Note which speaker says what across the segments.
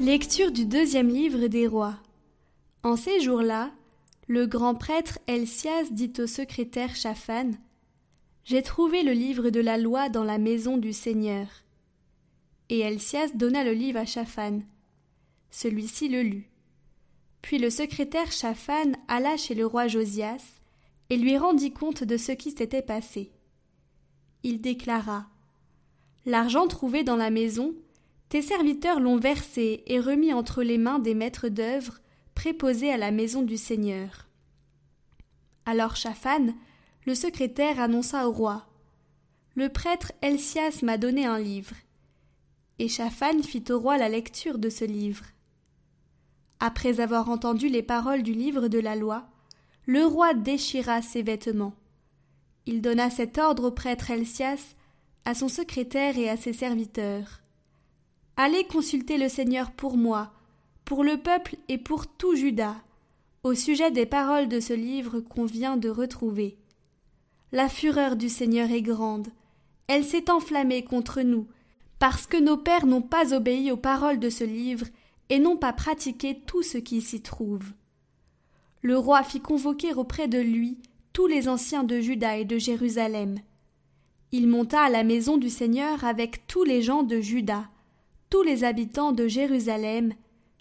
Speaker 1: Lecture du deuxième livre des rois. En ces jours-là, le grand prêtre Elsias dit au secrétaire Chafan J'ai trouvé le livre de la loi dans la maison du Seigneur. Et Elsias donna le livre à Chafan. Celui-ci le lut. Puis le secrétaire Chafan alla chez le roi Josias et lui rendit compte de ce qui s'était passé. Il déclara L'argent trouvé dans la maison, tes serviteurs l'ont versé et remis entre les mains des maîtres d'œuvre préposés à la maison du Seigneur. Alors Chafan, le secrétaire, annonça au roi Le prêtre Elsias m'a donné un livre. Et Chafan fit au roi la lecture de ce livre. Après avoir entendu les paroles du livre de la loi, le roi déchira ses vêtements. Il donna cet ordre au prêtre Elsias, à son secrétaire et à ses serviteurs. Allez consulter le Seigneur pour moi, pour le peuple et pour tout Juda, au sujet des paroles de ce livre qu'on vient de retrouver. La fureur du Seigneur est grande, elle s'est enflammée contre nous, parce que nos pères n'ont pas obéi aux paroles de ce livre et n'ont pas pratiqué tout ce qui s'y trouve. Le roi fit convoquer auprès de lui tous les anciens de Juda et de Jérusalem. Il monta à la maison du Seigneur avec tous les gens de Juda, tous les habitants de Jérusalem,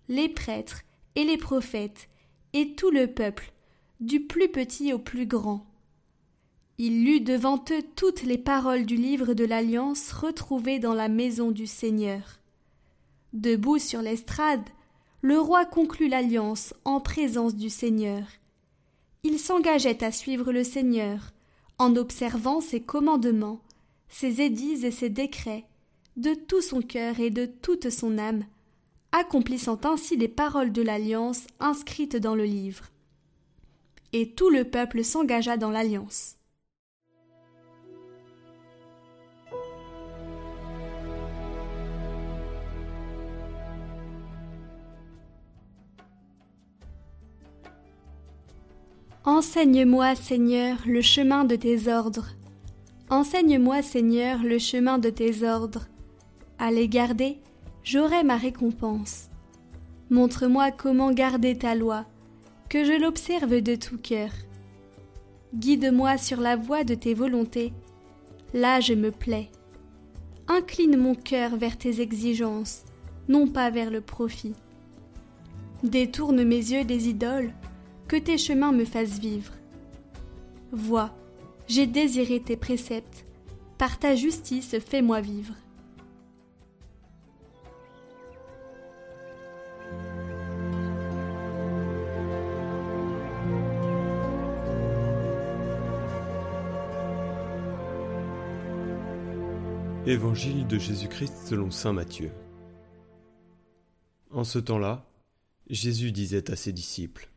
Speaker 1: les prêtres et les prophètes, et tout le peuple, du plus petit au plus grand. Il lut devant eux toutes les paroles du livre de l'Alliance retrouvées dans la maison du Seigneur. Debout sur l'estrade, le roi conclut l'alliance en présence du Seigneur. Il s'engageait à suivre le Seigneur, en observant ses commandements, ses édits et ses décrets, de tout son cœur et de toute son âme, accomplissant ainsi les paroles de l'alliance inscrites dans le livre. Et tout le peuple s'engagea dans l'alliance. Enseigne-moi, Seigneur, le chemin de tes ordres. Enseigne-moi, Seigneur, le chemin de tes ordres. À les garder, j'aurai ma récompense. Montre-moi comment garder ta loi, que je l'observe de tout cœur. Guide-moi sur la voie de tes volontés. Là je me plais. Incline mon cœur vers tes exigences, non pas vers le profit. Détourne mes yeux des idoles, que tes chemins me fassent vivre. Vois, j'ai désiré tes préceptes, par ta justice fais-moi vivre.
Speaker 2: Évangile de Jésus-Christ selon Saint Matthieu. En ce temps-là, Jésus disait à ses disciples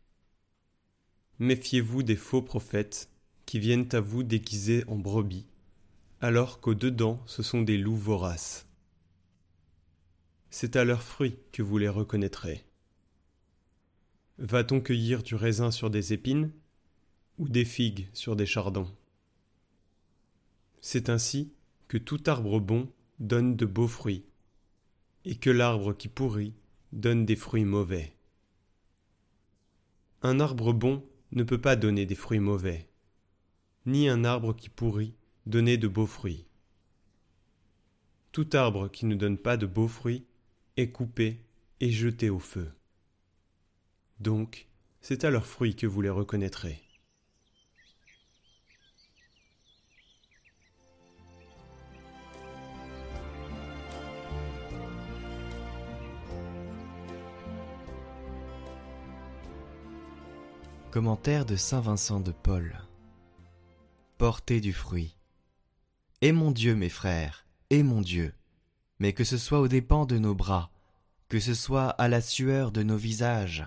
Speaker 2: Méfiez-vous des faux prophètes qui viennent à vous déguisés en brebis, alors qu'au dedans ce sont des loups voraces. C'est à leurs fruits que vous les reconnaîtrez. Va-t-on cueillir du raisin sur des épines ou des figues sur des chardons? C'est ainsi que tout arbre bon donne de beaux fruits, et que l'arbre qui pourrit donne des fruits mauvais. Un arbre bon ne peut pas donner des fruits mauvais, ni un arbre qui pourrit donner de beaux fruits. Tout arbre qui ne donne pas de beaux fruits est coupé et jeté au feu. Donc, c'est à leurs fruits que vous les reconnaîtrez.
Speaker 3: Commentaire de Saint Vincent de Paul. Portez du fruit. Et mon Dieu, mes frères, et mon Dieu, mais que ce soit aux dépens de nos bras, que ce soit à la sueur de nos visages.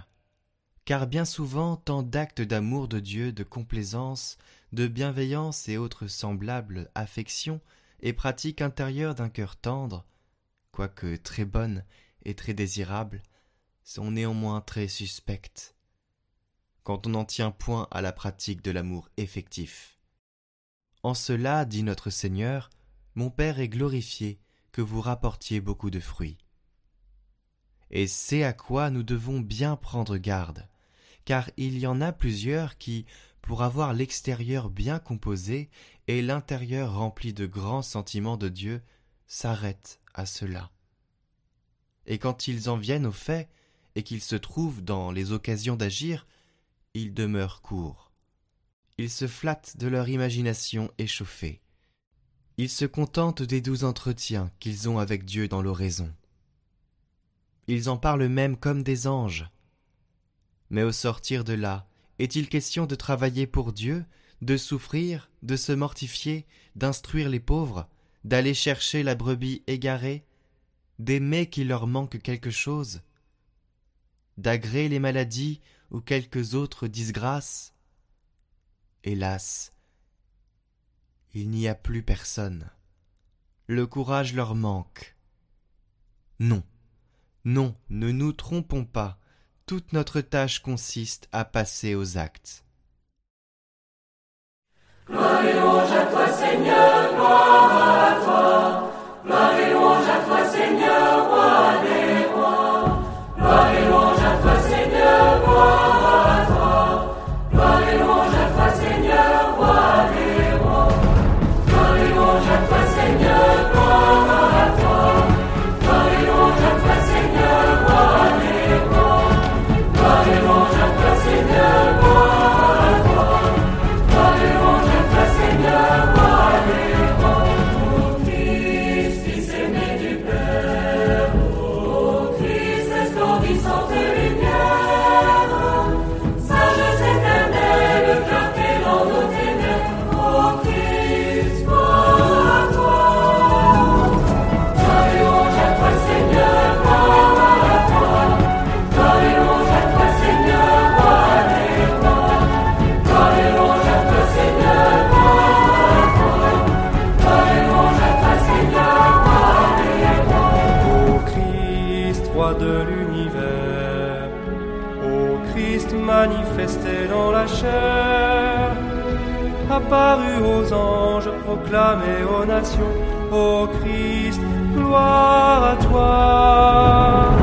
Speaker 3: Car bien souvent tant d'actes d'amour de Dieu, de complaisance, de bienveillance et autres semblables affections et pratiques intérieures d'un cœur tendre, quoique très bonnes et très désirables, sont néanmoins très suspectes quand on n'en tient point à la pratique de l'amour effectif. En cela, dit notre Seigneur, mon Père est glorifié que vous rapportiez beaucoup de fruits. et c'est à quoi nous devons bien prendre garde, car il y en a plusieurs qui, pour avoir l'extérieur bien composé et l'intérieur rempli de grands sentiments de Dieu, s'arrêtent à cela. Et quand ils en viennent au fait, et qu'ils se trouvent dans les occasions d'agir, ils demeurent courts. Ils se flattent de leur imagination échauffée. Ils se contentent des doux entretiens qu'ils ont avec Dieu dans l'oraison. Ils en parlent même comme des anges. Mais au sortir de là, est-il question de travailler pour Dieu, de souffrir, de se mortifier, d'instruire les pauvres, d'aller chercher la brebis égarée, d'aimer qu'il leur manque quelque chose, d'agréer les maladies ou quelques autres disgrâces Hélas, il n'y a plus personne. Le courage leur manque. Non, non, ne nous trompons pas, toute notre tâche consiste à passer aux actes.
Speaker 4: Manifesté dans la chair, apparu aux anges, proclamé aux nations, ô Christ, gloire à toi.